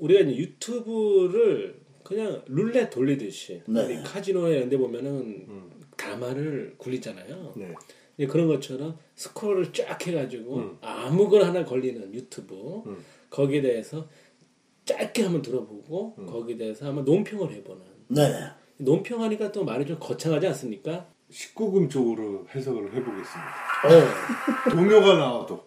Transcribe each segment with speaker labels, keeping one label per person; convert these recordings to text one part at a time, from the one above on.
Speaker 1: 우리가 이제 유튜브를 그냥 룰렛 돌리듯이
Speaker 2: 네.
Speaker 1: 우리 카지노에 연대 보면은 다마를 굴리잖아요.
Speaker 3: 네.
Speaker 1: 이제 그런 것처럼 스크롤을 쫙 해가지고
Speaker 3: 음.
Speaker 1: 아무거나 하나 걸리는 유튜브
Speaker 3: 음.
Speaker 1: 거기에 대해서 짧게 한번 들어보고
Speaker 3: 음.
Speaker 1: 거기에 대해서 한번 논평을 해보는
Speaker 2: 네.
Speaker 1: 논평하니까 또 말이 좀 거창하지 않습니까?
Speaker 3: 19금 쪽으로 해석을 해보겠습니다.
Speaker 1: 어.
Speaker 3: 동요가 나와도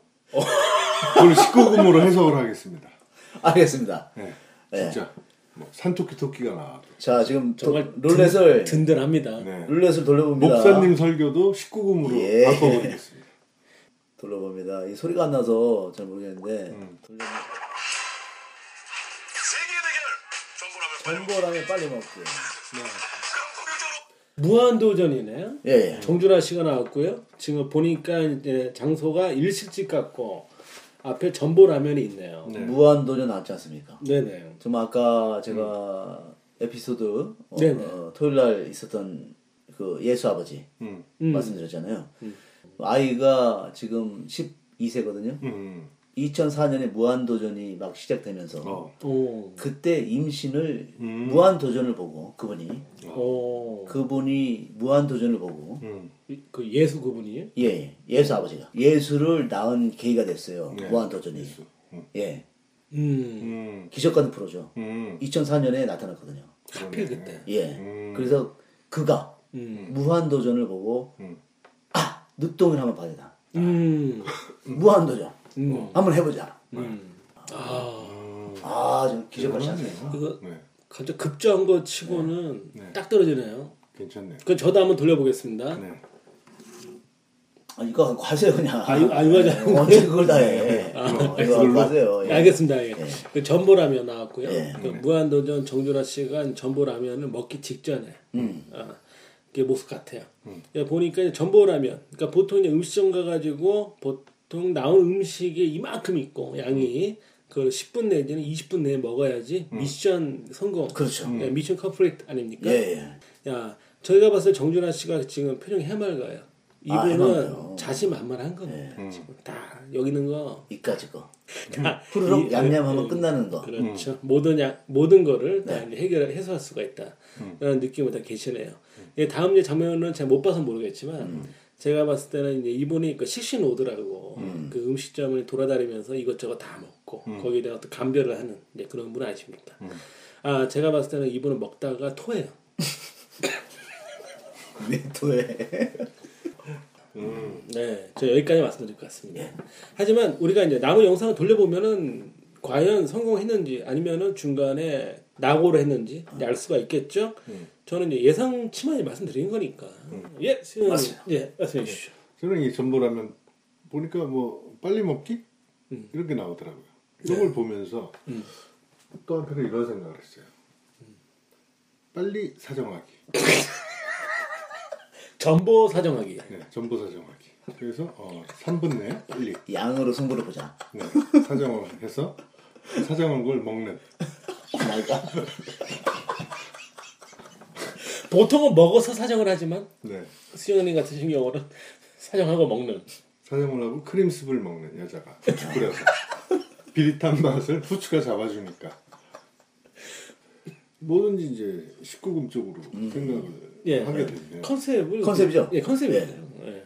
Speaker 3: 오늘 19금으로 해석을 하겠습니다.
Speaker 2: 알겠습니다.
Speaker 3: 네.
Speaker 2: 네.
Speaker 3: 진짜 뭐 산토끼 토끼가 나와도
Speaker 2: 자, 지금 도-
Speaker 1: 정말
Speaker 2: 룰렛을
Speaker 1: 든, 든합니다
Speaker 3: 네.
Speaker 2: 룰렛을 돌려봅니다.
Speaker 3: 목사님 설교도 19금으로
Speaker 2: 예.
Speaker 3: 바꿔버리겠습니다.
Speaker 2: 돌려봅니다. 이 소리가 안 나서 잘 모르겠는데
Speaker 3: 음.
Speaker 2: 돌려
Speaker 4: 정보라면 빨리
Speaker 2: 먹기.
Speaker 4: 그럼 본격적으로
Speaker 1: 무한도전이네요.
Speaker 2: 예, 예.
Speaker 1: 정준하 씨가 나왔고요. 지금 보니까 이제 장소가 일식집 같고 앞에 전보 라면이 있네요.
Speaker 3: 네.
Speaker 2: 무한도전 나왔지 않습니까?
Speaker 1: 네네.
Speaker 2: 정말 아까 제가 에피소드 어. 어, 토요일 날 있었던 그 예수 아버지
Speaker 3: 음.
Speaker 1: 음.
Speaker 2: 말씀드렸잖아요. 아이가 지금 12세거든요.
Speaker 3: 음.
Speaker 2: 2004년에 무한도전이 막 시작되면서
Speaker 3: 어.
Speaker 1: 오.
Speaker 2: 그때 임신을
Speaker 3: 음.
Speaker 2: 무한도전을 보고 그분이
Speaker 1: 오.
Speaker 2: 그분이 무한도전을 보고
Speaker 3: 음.
Speaker 1: 그 예수 그분이
Speaker 2: 예, 예 예수 아버지가 예수를 낳은 계기가 됐어요
Speaker 3: 네.
Speaker 2: 무한 도전이
Speaker 3: 예수. 음.
Speaker 2: 예
Speaker 1: 음.
Speaker 3: 음.
Speaker 2: 기적 같은 프로죠
Speaker 3: 음.
Speaker 2: 2004년에 나타났거든요
Speaker 1: 하필 그때.
Speaker 2: 예
Speaker 3: 음.
Speaker 2: 그래서 그가
Speaker 1: 음.
Speaker 2: 무한 도전을 보고
Speaker 3: 음.
Speaker 2: 아 늦동을 한번 봐야 되다
Speaker 1: 음.
Speaker 2: 무한 도전
Speaker 1: 음.
Speaker 2: 한번 해보자
Speaker 1: 음. 아.
Speaker 2: 아 좀 기적같이 하네요
Speaker 1: 이거
Speaker 3: 네.
Speaker 1: 갑자기 급조한 거 치고는
Speaker 3: 네.
Speaker 1: 딱 떨어지네요.
Speaker 3: 괜찮네요.
Speaker 1: 그 저도 한번 돌려보겠습니다.
Speaker 3: 네.
Speaker 2: 아 이거 갖고 하세요 그냥
Speaker 1: 아, 이거- 아, 이거 하자.
Speaker 2: 언제 그걸 다해 어, 이거 갖고? 하세요 예.
Speaker 1: 알겠습니다. 예. 그 점보라면 나왔고요.
Speaker 2: 예.
Speaker 1: 그 무한도전 정준하 씨가 점보라면을 먹기 직전에
Speaker 2: 음.
Speaker 1: 아, 그 모습 같아요. 예, 보니까 점보라면, 그러니까 보통 이제 음식점 가가지고 보통 나온 음식이 이만큼 있고 양이 그 10분 내지는 20분 내에 먹어야지 미션 성공.
Speaker 2: 그렇죠.
Speaker 1: 예, mission complete 아닙니까?
Speaker 2: 예, 예.
Speaker 1: 야, 저희가 봤을 때 정준하 씨가 지금 표정이 해맑아요.
Speaker 2: 아,
Speaker 1: 이분은
Speaker 2: 해맑아요.
Speaker 1: 자신만만한 겁니다. 지금 다 여기 있는 거
Speaker 2: 이까지
Speaker 1: 거다
Speaker 2: 후루룩
Speaker 1: 이-
Speaker 2: 얌얌하면
Speaker 1: 예,
Speaker 2: 끝나는 거
Speaker 1: 그렇죠. 모든 야, 모든 거를 다
Speaker 2: 네.
Speaker 1: 해결 해소할 수가 있다. 그런 느낌을 다 계시네요. 예, 다음 이제 장면은 제가 못 봐서 모르겠지만 제가 봤을 때는 이제 이분이 그 식신 오드라고 그 음식점을 돌아다니면서 이것저것 다 먹고 거기에 대한 어떤 감별을 하는 이제 그런 분 아십니까? 아 제가 봤을 때는 이분은 먹다가 토해요.
Speaker 2: 네토 에
Speaker 1: 네, 저 여기까지 말씀드릴 것 같습니다. 하지만 우리가 이제 남은 영상을 돌려보면은 과연 성공했는지 아니면은 중간에 낙오를 했는지 이제 알 수가 있겠죠. 저는 이제 예상치만 말씀드린 거니까. 예, 수영
Speaker 2: 맞습니다.
Speaker 1: 예, 말씀해 주시죠.
Speaker 3: 저는 이 전보라면 보니까 뭐 빨리 먹기 이렇게 나오더라고요. 이런 걸 보면서 또 한편에 이런 생각을 했어요. 빨리 사정하기.
Speaker 1: 전보 사정하기.
Speaker 3: 네, 전보 사정하기. 그래서 어, 3분 내에 빨리
Speaker 2: 양으로 승부를 보자
Speaker 3: 네, 사정을 해서 사정한 걸 먹는.
Speaker 2: 말까
Speaker 1: 보통은 먹어서 사정을 하지만
Speaker 3: 네,
Speaker 1: 수영님 같은 경우는 사정하고 먹는.
Speaker 3: 사정을 하고 크림스프를 먹는 여자가 후추 뿌려서 비릿한 맛을 후추가 잡아주니까 뭐든지 이제 19금 쪽으로 생각을
Speaker 1: 예,
Speaker 3: 하게 되네요.
Speaker 1: 컨셉을
Speaker 2: 컨셉이죠?
Speaker 1: 예, 컨셉이에요. 예.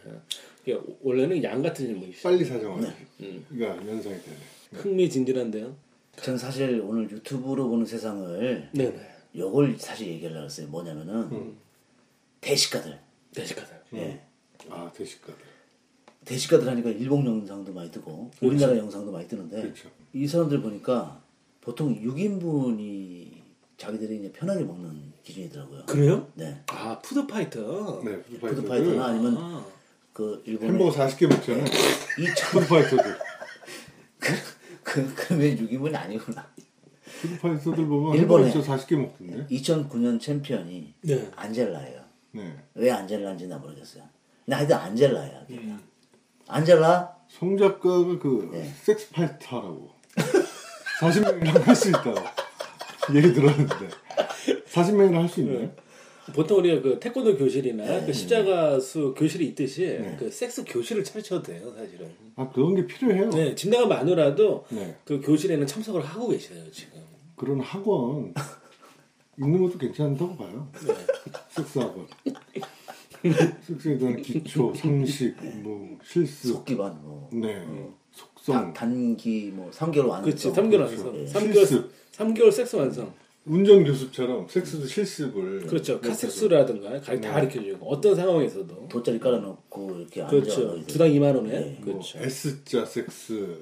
Speaker 1: 이게 원래는 양 같은 질문이시죠.
Speaker 3: 빨리 사정하기.
Speaker 1: 음.
Speaker 3: 가 연상이 되네.
Speaker 1: 흥미진진한데요.
Speaker 2: 저는 사실 오늘 유튜브로 보는 세상을
Speaker 1: 네네.
Speaker 2: 요걸 사실 얘기하려고 했어요 뭐냐면은 대식가들
Speaker 1: 대식가들.
Speaker 3: 예아 대식가들.
Speaker 2: 대식가들 하니까 일본 영상도 많이 뜨고 우리나라 영상도 많이 뜨는데
Speaker 3: 그렇죠.
Speaker 2: 이 사람들 보니까 보통 6인분이 자기들이 이제 편하게 먹는 기준이더라고요
Speaker 1: 그래요?
Speaker 2: 네
Speaker 1: 아 푸드파이터.
Speaker 3: 네, 푸드파이터들.
Speaker 2: 푸드파이터나 아니면
Speaker 1: 아,
Speaker 2: 그 일본의
Speaker 3: 햄버거 40개 먹잖아요.
Speaker 2: 2000
Speaker 3: 푸드파이터들.
Speaker 2: 그 그러면 6인분이 아니구나
Speaker 3: 푸드파이터들 보면
Speaker 2: 일본에.
Speaker 3: 햄버거 진짜 40개 먹던데.
Speaker 2: 2009년 챔피언이
Speaker 1: 네.
Speaker 2: 안젤라예요
Speaker 3: 네.
Speaker 2: 왜 안젤라인지 나 모르겠어요 근데 하여튼 안젤라야 걔가. 안젤라
Speaker 3: 송 작가가 그
Speaker 2: 네.
Speaker 3: 섹스파이터라고 40명이랑 할 수 있다고 얘기 들었는데 40명이랑 할수 있나요?
Speaker 1: 보통 우리가 그 태권도 교실이나
Speaker 2: 네.
Speaker 1: 그 십자가 수 교실이 있듯이 그 섹스 교실을 차려도 돼요, 사실은.
Speaker 3: 아 그런 게 필요해요.
Speaker 1: 네, 집 나가면 마누라도
Speaker 3: 네.
Speaker 1: 그 교실에는 참석을 하고 계시네요, 지금.
Speaker 3: 그런 학원 있는 것도 괜찮다고 봐요. 섹스 학원. 섹스에 대한 기초, 상식, 뭐 실습,
Speaker 2: 속기반 뭐
Speaker 3: 네,
Speaker 2: 단,
Speaker 3: 속성,
Speaker 2: 단기 뭐 3개월 완성.
Speaker 1: 그렇지 3개월 완성.
Speaker 3: 그렇죠.
Speaker 1: 3개월
Speaker 3: 실습.
Speaker 1: 3개월 섹스 완성.
Speaker 3: 운전 교습처럼 섹스도 실습을
Speaker 1: 그렇죠. 카섹스라든가 가- 다 가르쳐 주고 어떤 상황에서도
Speaker 2: 돗자리 깔아놓고 이렇게 앉아.
Speaker 1: 그렇죠.
Speaker 2: 이제.
Speaker 1: 두당 2만 원에
Speaker 2: 네.
Speaker 3: 뭐
Speaker 1: 그렇죠.
Speaker 3: S자 섹스,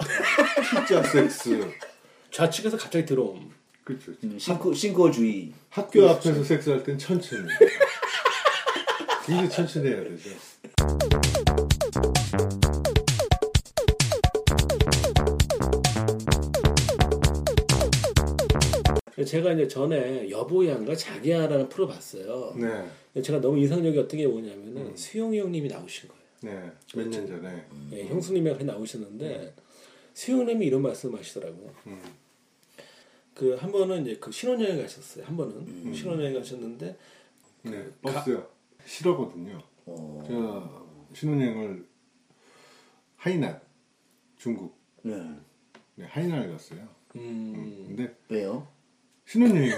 Speaker 3: T자 섹스,
Speaker 1: 좌측에서 갑자기 들어옴.
Speaker 3: 그렇죠.
Speaker 2: 음, 싱크 싱크주의.
Speaker 3: 학교 앞에서 섹스할 땐 천천히. 굉장히 천천히 해야 되죠.
Speaker 1: 제가 이제 전에 여보양과 자기야라는 프로 봤어요.
Speaker 3: 네,
Speaker 1: 제가 너무 인상적이었던 게 뭐냐면은 수영이 형님이 나오신 거예요.
Speaker 3: 네, 몇 년 전에.
Speaker 1: 예, 형수님이 같이 나오셨는데 수영님이 이런 말씀하시더라고요.
Speaker 3: 음.
Speaker 1: 그한 번은 이제 그 신혼여행 가셨어요. 한 번은 신혼여행 가셨는데
Speaker 3: 네, 버스요. 싫어거든요.
Speaker 2: 어.
Speaker 3: 제가 신혼여행을 하이난, 중국,
Speaker 2: 네.
Speaker 3: 네, 하이난을 갔어요.
Speaker 1: 음,
Speaker 3: 근데
Speaker 2: 왜요?
Speaker 3: 신혼여행,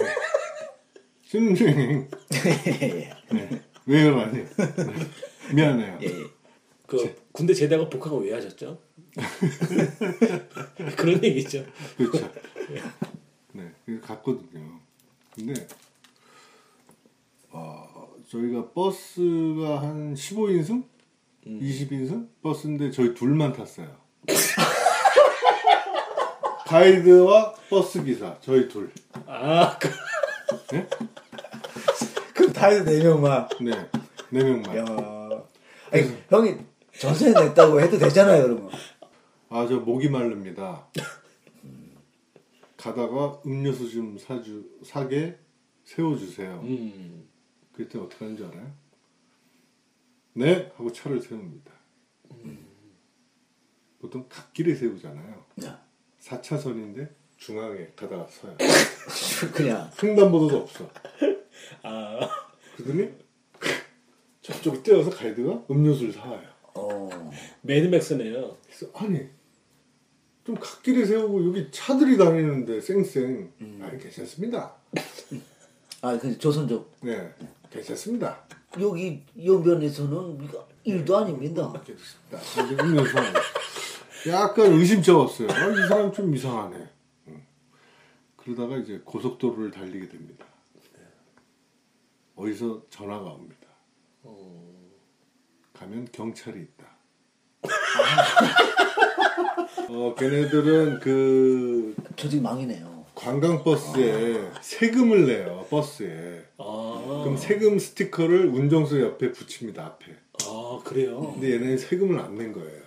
Speaker 3: 신혼여행,
Speaker 2: 예.
Speaker 3: 네, 왜요, 아니? 네, 미안해요.
Speaker 2: 예. 예.
Speaker 1: 그 군대 제대하고 복학을 왜 하셨죠? 그런 얘기죠.
Speaker 3: 그렇죠. 네, 그래서 갔거든요. 근데 어, 저희가 버스가 한 15인승, 20인승 버스인데 저희 둘만 탔어요. 가이드와 버스 기사 저희 둘.
Speaker 1: 아, 그,
Speaker 2: 그럼 다해서 네 명만.
Speaker 3: 네, 네 명만.
Speaker 2: 야. 아니 형이 전세 냈다고 해도 되잖아요, 그러면.
Speaker 3: 아, 저 목이 마릅니다. 가다가 음료수 좀 사주 사게 세워주세요.
Speaker 1: 음,
Speaker 3: 그때 어떻게 하는 줄 알아요? 네 하고 차를 세웁니다. 보통 갓길에 세우잖아요.
Speaker 2: 야.
Speaker 3: 4차선인데 중앙에 가다가 서요.
Speaker 2: 그냥
Speaker 3: 횡단보도도 없어.
Speaker 1: 아,
Speaker 3: 그러더니 저쪽 뛰어서 가이드가 음료수를 사와요.
Speaker 2: 어.
Speaker 1: 매드맥스네요.
Speaker 3: 그래서 아니 좀 갓길에 세우고 여기 차들이 다니는데 쌩쌩 아니 괜찮습니다.
Speaker 2: 아, 그 조선족
Speaker 3: 네 괜찮습니다.
Speaker 2: 여기 이거 일도 아닙니다.
Speaker 3: 괜찮습니다. 이제 음료수. 약간 의심쩍었어요. 아, 이 사람 좀 이상하네. 응. 그러다가 이제 고속도로를 달리게 됩니다. 어디서 전화가 옵니다. 가면 경찰이 있다. 어, 걔네들은 그
Speaker 2: 조직 망이네요.
Speaker 3: 관광버스에 세금을 내요, 버스에.
Speaker 1: 아,
Speaker 3: 그럼 세금 스티커를 운정수 옆에 붙입니다, 앞에.
Speaker 1: 아 그래요.
Speaker 3: 근데 얘네는 세금을 안 낸 거예요.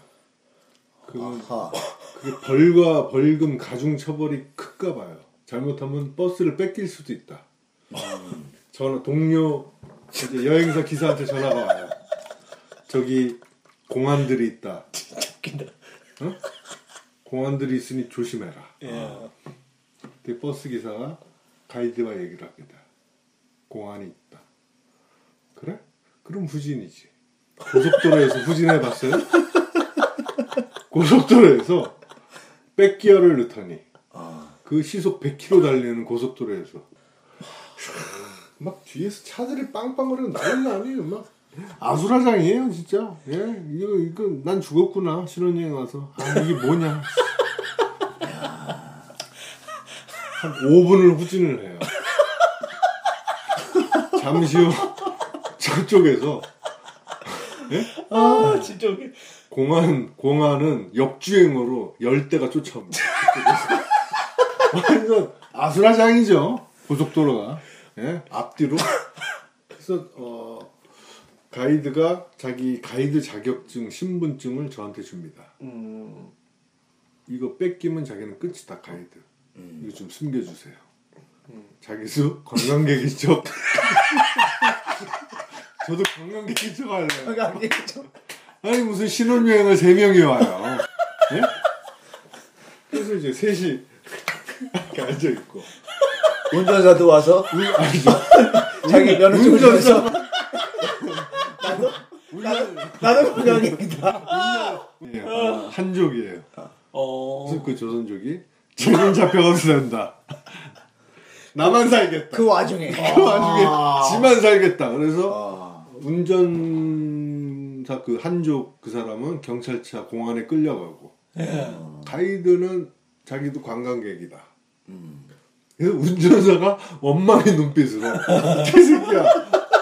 Speaker 2: 아하.
Speaker 3: 그게 벌과 벌금 가중 처벌이 클까 봐요. 잘못하면 버스를 뺏길 수도 있다. 전화 동료 이제 여행사 기사한테 전화가 와요. 저기 공안들이 있다.
Speaker 1: 웃긴다.
Speaker 3: 어? 공안들이 있으니 조심해라.
Speaker 1: 예.
Speaker 3: 그때 버스 기사가 가이드와 얘기를 합니다. 공안이 있다. 그래? 그럼 후진이지. 고속도로에서 후진해봤어요? 고속도로에서 백기어를 넣더니.
Speaker 2: 아,
Speaker 3: 그 시속 100km 달리는 고속도로에서. 막 뒤에서 차들이 빵빵거리고 난리 아니에요 막. 아수라장이에요 진짜. 예 이거 이거 난 죽었구나 신혼여행 와서. 아 이게 뭐냐. 한 5분을 후진을 해요. 잠시 후 저쪽에서.
Speaker 1: 아 진짜 웃겨.
Speaker 3: 공안 공안은 역주행으로 열대가 쫓아옵니다. 완전 아수라장이죠 고속도로가 예? 앞뒤로. 그래서 어, 가이드가 자기 가이드 자격증 신분증을 저한테 줍니다.
Speaker 1: 음,
Speaker 3: 이거 뺏기면 자기는 끝이다 가이드. 이거 좀 숨겨주세요. 자기 수 관광객이죠. 저도 관광객인 척 할래요. 아니 무슨 신혼여행을 세 명이 와요. 예? 그래서 이제 셋이 이렇게 앉아 있고
Speaker 2: 운전사도 와서
Speaker 3: 운 아니죠.
Speaker 2: 자기 면허증을
Speaker 3: 운전사
Speaker 2: 주면서 나도 관광객이다.
Speaker 3: 예, 어, 한족이에요.
Speaker 1: 어,
Speaker 3: 그래서 그 조선족이 쟤는 잡혀가도 된다. 나만 살겠다.
Speaker 2: 그 와중에.
Speaker 3: 그 와중에 지만 살겠다. 그래서
Speaker 2: 아,
Speaker 3: 운전 사그 한족 그 사람은 경찰차 공안에 끌려가고. 가이드는 자기도 관광객이다. 그래서 운전사가 원망의 눈빛으로 개새끼야.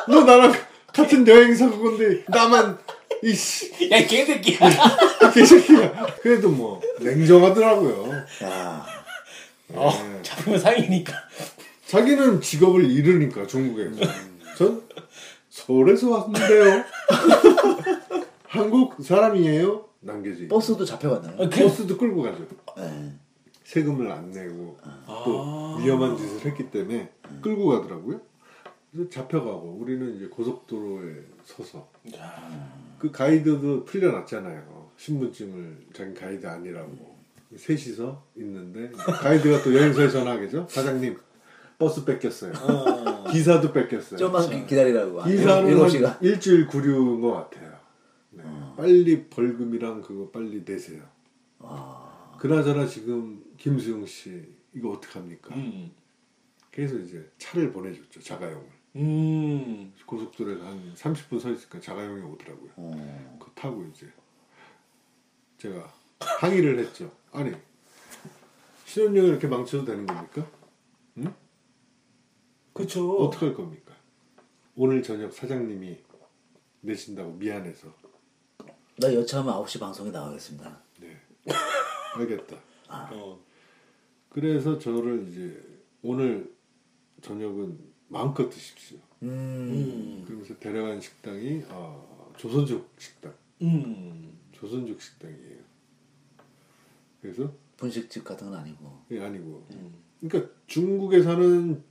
Speaker 3: 너 나랑 같은 여행사 그건데 나만 이씨.
Speaker 1: 야 개새끼야.
Speaker 3: 개새끼야. 그래도 뭐 냉정하더라고요.
Speaker 2: 야,
Speaker 1: 어, 잡으면 상이니까.
Speaker 3: 자기는 직업을 잃으니까 중국에서. 전 서울에서 왔는데요 한국 사람이에요 남겨지
Speaker 2: 버스도 잡혀갔나요?
Speaker 1: 어, 그-
Speaker 3: 버스도 끌고 가죠
Speaker 2: 네.
Speaker 3: 세금을 안 내고 또
Speaker 1: 아.
Speaker 3: 위험한 짓을 했기 때문에 끌고 가더라고요. 그래서 잡혀가고 우리는 이제 고속도로에 서서 그 가이드도 풀려났잖아요. 신분증을 자기 가이드 아니라고 셋이서 있는데 가이드가 또 여행사에 전화하겠죠. 사장님 버스 뺏겼어요. 기사도 뺏겼어요.
Speaker 2: 좀만 기- 기다리라고.
Speaker 3: 기사는
Speaker 2: 일곱
Speaker 3: 한
Speaker 2: 시간.
Speaker 3: 일주일 구류인 것 같아요. 네. 빨리 벌금이랑 그거 빨리 내세요. 그나저나 지금 김수용 씨 이거 어떡 합니까?
Speaker 1: 음.
Speaker 3: 그래서 이제 차를 보내줬죠 자가용을
Speaker 1: 음.
Speaker 3: 고속도로에서 한 30분 서 있으니까 자가용이 오더라고요.
Speaker 2: 어.
Speaker 3: 그거 타고 이제 제가 항의를 했죠. 아니 신혼여행 이렇게 망쳐도 되는 겁니까?
Speaker 1: 그쵸.
Speaker 3: 어떻게 할 겁니까? 오늘 저녁 사장님이 내신다고 미안해서
Speaker 2: 나 여차하면 9시 방송에 나가겠습니다.
Speaker 3: 네 알겠다.
Speaker 1: 어.
Speaker 3: 그래서 저를 이제 오늘 저녁은 마음껏 드십시오.
Speaker 2: 음.
Speaker 1: 음.
Speaker 3: 그러면서 데려간 식당이 어, 조선족 식당,
Speaker 1: 음.
Speaker 3: 조선족 식당이에요. 그래서
Speaker 2: 분식집 같은 건 아니고.
Speaker 3: 이게 아니고,
Speaker 1: 음.
Speaker 3: 그러니까 중국에 사는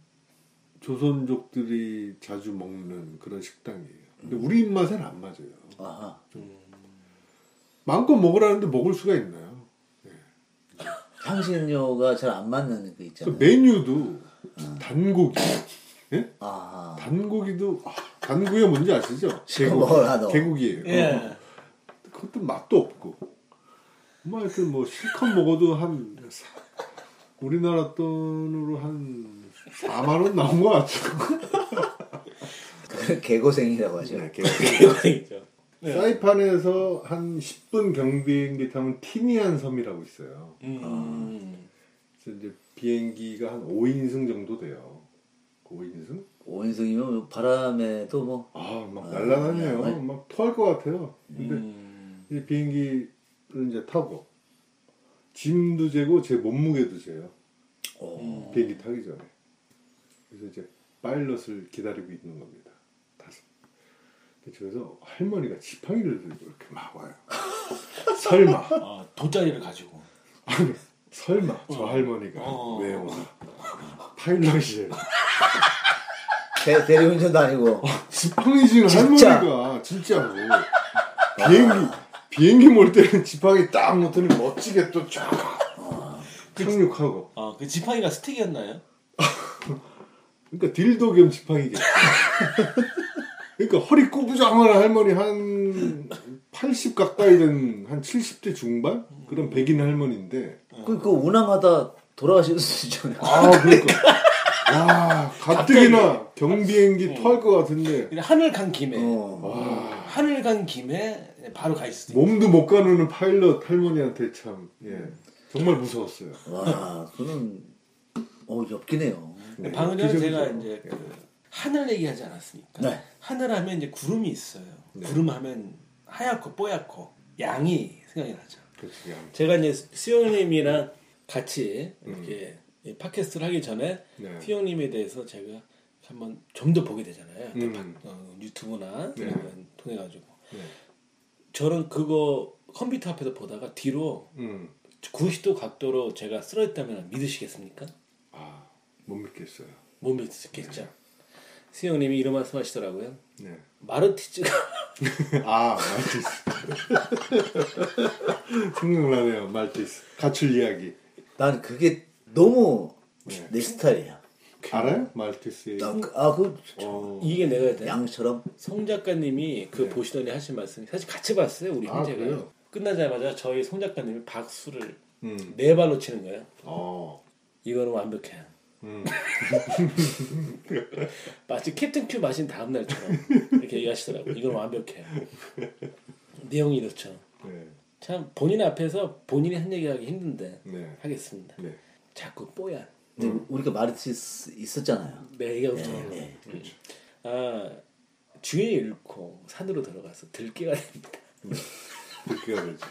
Speaker 3: 조선족들이 자주 먹는 그런 식당이에요. 근데 우리 입맛에는 안 맞아요.
Speaker 2: 아하.
Speaker 3: 마음껏 먹으라는데 먹을 수가 있나요?
Speaker 2: 향신료가 잘 안 맞는
Speaker 3: 그그
Speaker 2: 있잖아요.
Speaker 3: 메뉴도 단고기, 예?
Speaker 2: 아하.
Speaker 3: 단고기도 아, 단고기가 뭔지 아시죠?
Speaker 2: 너.
Speaker 3: 개고기예요.
Speaker 1: 예.
Speaker 3: 그것도 맛도 없고. 뭐 하여튼 뭐 실컷 먹어도 한 사- 우리나라 돈으로 한 4만 원 나온 것 같아요.
Speaker 2: 그 개고생이라고 하죠.
Speaker 3: 네, 개고기.
Speaker 1: 이거죠.
Speaker 3: 사이판에서 한 10분 경비행기 타면 티니안 섬이라고 있어요.
Speaker 1: 음.
Speaker 3: 그래서 이제 비행기가 한 5인승 정도 돼요. 그 5인승?
Speaker 2: 오인승이면 바람에도 뭐
Speaker 3: 아, 막
Speaker 2: 아,
Speaker 3: 날라다녀요.
Speaker 2: 네.
Speaker 3: 막 토할 것 같아요. 근데
Speaker 1: 음.
Speaker 3: 이 비행기를 이제 타고 짐도 재고 제 몸무게도 재요.
Speaker 2: 어,
Speaker 3: 비행기 타기 전에. 그래서 이제 파일럿을 기다리고 있는 겁니다. 근데 저기서 할머니가 지팡이를 들고 이렇게 막 와요. 설마,
Speaker 1: 아, 돗자리를 가지고.
Speaker 3: 아니, 설마 저 할머니가
Speaker 1: 어.
Speaker 3: 왜 오나. 파일럿이에요.
Speaker 2: 대, 대리운전도 아니고
Speaker 3: 지팡이 지는
Speaker 2: 진짜.
Speaker 3: 할머니가 진짜로 비행기 비행기 몰 때는 지팡이 딱 놓더니 멋지게 또 쫙. 착륙하고.
Speaker 1: 아, 그 지팡이가 스틱이었나요?
Speaker 3: 그러니까 딜도 겸 지팡이겠지. 그러니까 허리 꾸부장한 할머니 한 80 가까이 된 한 70대 중반? 그런 백인 할머니인데.
Speaker 2: 그, 그 운항하다 돌아가실 수도 있잖아요.
Speaker 3: 아 그러니까. 와 가뜩이나 경비행기 토할 것 같은데.
Speaker 1: 하늘 간 김에.
Speaker 2: 어.
Speaker 3: 와
Speaker 1: 하늘 간 김에 바로 가 있을 수 있는.
Speaker 3: 몸도 못 가누는 파일럿 할머니한테 참 예, 정말 무서웠어요.
Speaker 2: 와, 그는 어 엽기네요.
Speaker 3: 네,
Speaker 1: 방금 전에. 제가 이제 그 하늘 얘기하지 않았습니까?
Speaker 2: 네.
Speaker 1: 하늘 하면 이제 구름이 있어요.
Speaker 3: 네.
Speaker 1: 구름 하면 하얗고 뽀얗고 양이 생각이 나죠.
Speaker 3: 그렇지, 양.
Speaker 1: 제가 이제 수영님이랑 같이 이렇게 이 팟캐스트를 하기 전에
Speaker 3: 네.
Speaker 1: 수영님에 대해서 제가 한번 좀 더 보게 되잖아요.
Speaker 3: 음.
Speaker 1: 팟- 어, 유튜브나
Speaker 3: 네.
Speaker 1: 이런 걸 통해 가지고
Speaker 3: 네.
Speaker 1: 저는 그거 컴퓨터 앞에서 보다가 뒤로
Speaker 3: 음.
Speaker 1: 90도 각도로 제가 쓰러졌다면 믿으시겠습니까?
Speaker 3: 아, 못 믿겠어요.
Speaker 1: 못 믿겠죠. 수영님이 이런 말씀하시더라고요.
Speaker 3: 네.
Speaker 1: 마르티즈가
Speaker 3: 아, 말티스. 생각나네요, 말티스. 가출 이야기.
Speaker 2: 난 그게 너무
Speaker 3: 네.
Speaker 2: 내 스타일이야.
Speaker 3: 알아요? 말티스의.
Speaker 2: 난 그- 아, 그
Speaker 3: 어,
Speaker 1: 이게 내가 돼.
Speaker 2: 양처럼
Speaker 1: 송 작가님이 그
Speaker 3: 네.
Speaker 1: 보시더니 하신 말씀 사실 같이 봤어요 우리
Speaker 3: 아,
Speaker 1: 형제가
Speaker 3: 그래요?
Speaker 1: 끝나자마자 저희 송 작가님이 박수를
Speaker 3: 음.
Speaker 1: 네 발로 치는 거예요
Speaker 3: 어.
Speaker 1: 이거는 완벽해 마치 캡틴 큐 마신 다음 날처럼 이렇게 얘기하시더라고요. 이건 완벽해요. 내용이 이렇죠.
Speaker 3: 네.
Speaker 1: 참 본인 앞에서 본인이 한 얘기하기 힘든데
Speaker 3: 네.
Speaker 1: 하겠습니다.
Speaker 3: 네.
Speaker 1: 자꾸 뽀얀.
Speaker 2: 근데 우리가 마르티스 있었잖아요.
Speaker 1: 내 얘기가 없잖아요.
Speaker 2: 네.
Speaker 1: 음. 아 주인을 잃고 산으로 들어가서 들깨가 됩니다.
Speaker 3: 특이가 되죠.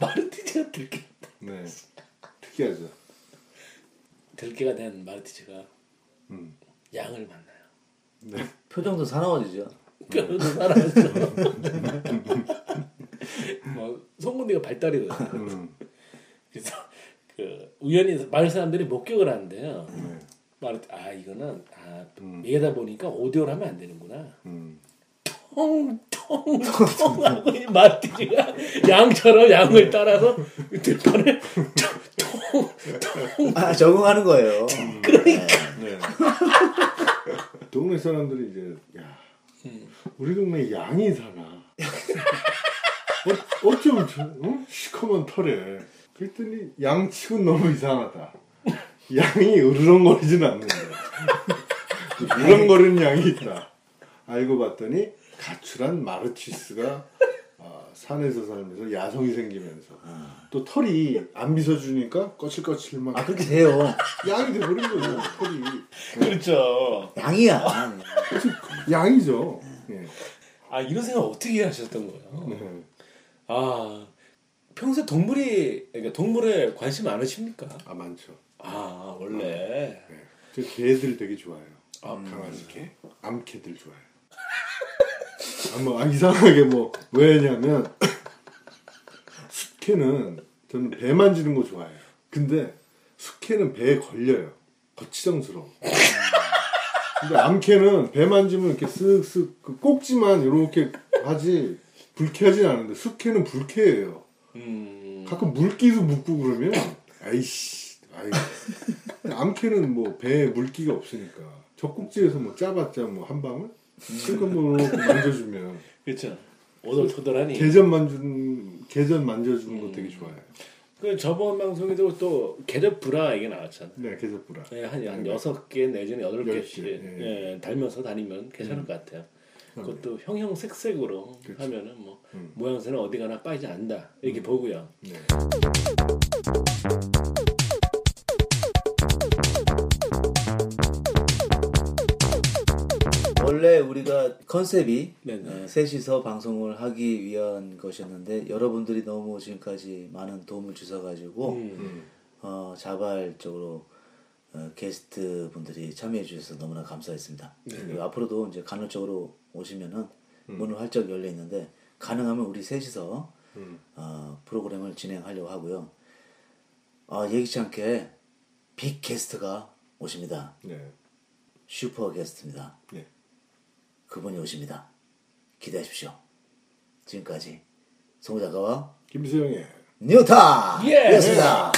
Speaker 1: 마르티즈가 들깨.
Speaker 3: 네. 특이하죠.
Speaker 1: 들깨가 된 마르티즈가
Speaker 3: 음.
Speaker 1: 양을 만나요.
Speaker 3: 네.
Speaker 2: 표정도 사나워지죠.
Speaker 1: 뼈도 살아있어. 뭐 송곳니가 발달이 돼요.
Speaker 3: 음.
Speaker 1: 그래서 그 우연히 마을 사람들이 목격을 하는데요.
Speaker 3: 네.
Speaker 1: 말, 아 이거는 아
Speaker 3: 음.
Speaker 1: 얘기하다 보니까 오디오를 하면 안 되는구나.
Speaker 3: 음.
Speaker 1: 통통통 하고 이 마티즈가 양처럼 양을 따라서 들판을 통통
Speaker 2: 아 적응하는 거예요.
Speaker 1: 그러니까
Speaker 3: 네. 동네 사람들이 이제 야 우리 동네 양이 사나 어, 어쩜 저 어? 시커먼 털에 그랬더니 양치곤 너무 이상하다 양이 으르렁거리진 않는데 으르렁거리는 양이 있다 알고 봤더니 가출한 마르티스가 아, 산에서 살면서 야성이 생기면서 또 털이 안 빗어주니까 거칠거칠
Speaker 2: 막아 그렇게 돼요.
Speaker 3: 양이 돼버린 거죠 털이
Speaker 1: 그렇죠.
Speaker 2: 양이야.
Speaker 3: 양이죠. 예.
Speaker 1: 아 이런 생각 어떻게 하셨던 거예요?
Speaker 3: 네.
Speaker 1: 아 평소에 동물이 그러니까 동물에 관심 많으십니까?
Speaker 3: 아 많죠.
Speaker 1: 아 원래
Speaker 3: 네. 저 개들 되게 좋아해요.
Speaker 1: 아,
Speaker 3: 강아지 개, 암개들 좋아해요. 아, 뭐 아, 이상하게 뭐 왜냐면 숙회는 저는 배 만지는 거 좋아해요. 근데 숙회는 배에 걸려요. 거치장스러워. 근데 암캐는 배 만지면 이렇게 쓱쓱 그 꼭지만 이렇게 하지 불쾌하진 않은데 숙회는 불쾌해요.
Speaker 1: 음,
Speaker 3: 가끔 물기도 묻고 그러면 아이씨 아이 암캐는 뭐 배에 물기가 없으니까 젖꼭지에서 뭐 짜봤자 뭐 한 방울 그러니까 뭐 만져주면
Speaker 1: 그렇죠. 오돌토돌하니.
Speaker 3: 개전 만주는 개전 만져주는 거 되게 좋아해요.
Speaker 1: 그 저번 방송에도 또 개적 브라 얘기 나왔잖아요.
Speaker 3: 네 개젖불아.
Speaker 1: 예, 한, 한 여섯 개 내지는 여덟
Speaker 3: 열
Speaker 1: 개씩
Speaker 3: 개, 예.
Speaker 1: 예, 달면서 다니면 괜찮을 것 같아요. 그것도 형형색색으로
Speaker 3: 그렇죠.
Speaker 1: 하면은 뭐
Speaker 3: 음.
Speaker 1: 모양새는 어디 가나 빠지지 않는다 이렇게 보고요.
Speaker 3: 네.
Speaker 2: 원래 우리가 컨셉이
Speaker 1: 네네.
Speaker 2: 어, 셋이서 방송을 하기 위한 것이었는데 여러분들이 너무 지금까지 많은 도움을 주셔가지고
Speaker 1: 음.
Speaker 2: 어, 자발적으로 어, 게스트 분들이 참여해 주셔서 너무나 감사했습니다. 그리고 앞으로도 이제 간헐적으로 오시면은 문은 활짝 열려 있는데 가능하면 우리 셋이서 어, 프로그램을 진행하려고 하고요. 어, 예기치 않게 빅 게스트가 오십니다.
Speaker 3: 네.
Speaker 2: 슈퍼 게스트입니다.
Speaker 3: 네.
Speaker 2: 그분이 오십니다. 기대하십시오. 지금까지 송작가와
Speaker 3: 김수영의
Speaker 2: 뉴타
Speaker 1: 예!
Speaker 2: 였습니다.
Speaker 5: 아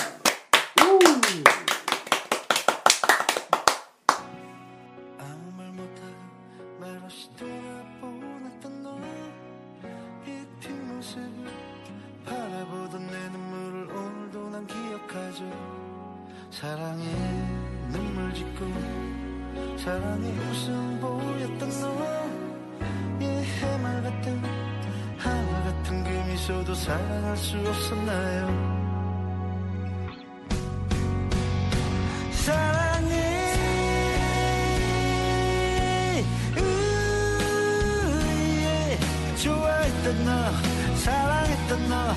Speaker 5: 사랑의 웃음 보였던 너의 해말 같은 하늘 같은 그 미소도 사랑할 수 없었나요 사랑해. 좋아했던 너 사랑했던 너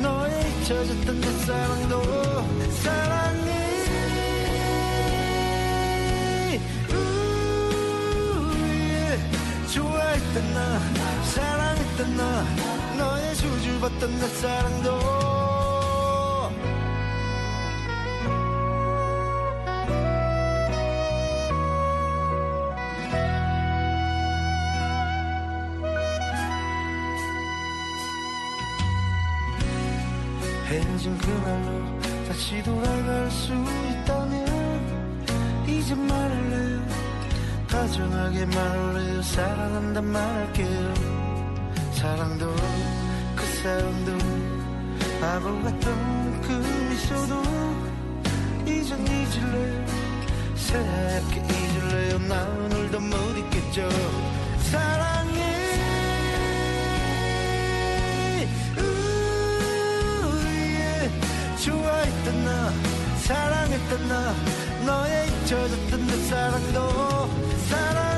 Speaker 5: 너의 잊혀졌던 내 사랑도 사랑 사랑했던 너 너의 수줍었던 내 사랑도. 헤어진 그날로 다시 돌아갈 수 있다면 이제 말할래요 다정하게 말할래요. 사랑한단 말할게요 사랑도 그 사랑도 바보 같던 그 미소도 이젠 잊을래요 새하얗게 잊을래요. 나 오늘도 못 잊겠죠. 사랑해. 좋아했던 나 사랑했던 나 너의 잊혀졌던 내 사랑도 사랑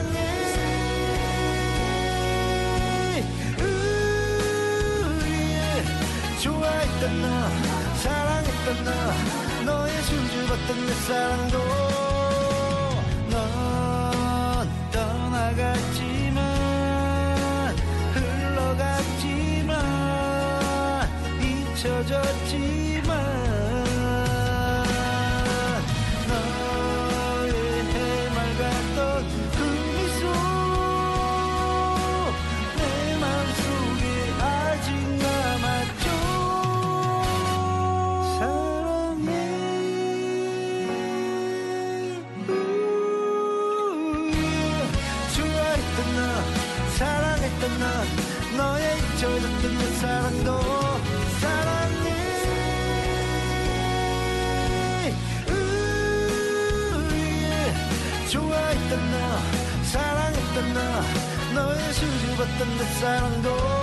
Speaker 5: 좋아했던 나 사랑했던 나 너의 수줍었던 내 사랑도 넌 떠나갔지만 흘러갔지만 잊혀졌지 좋아했던 나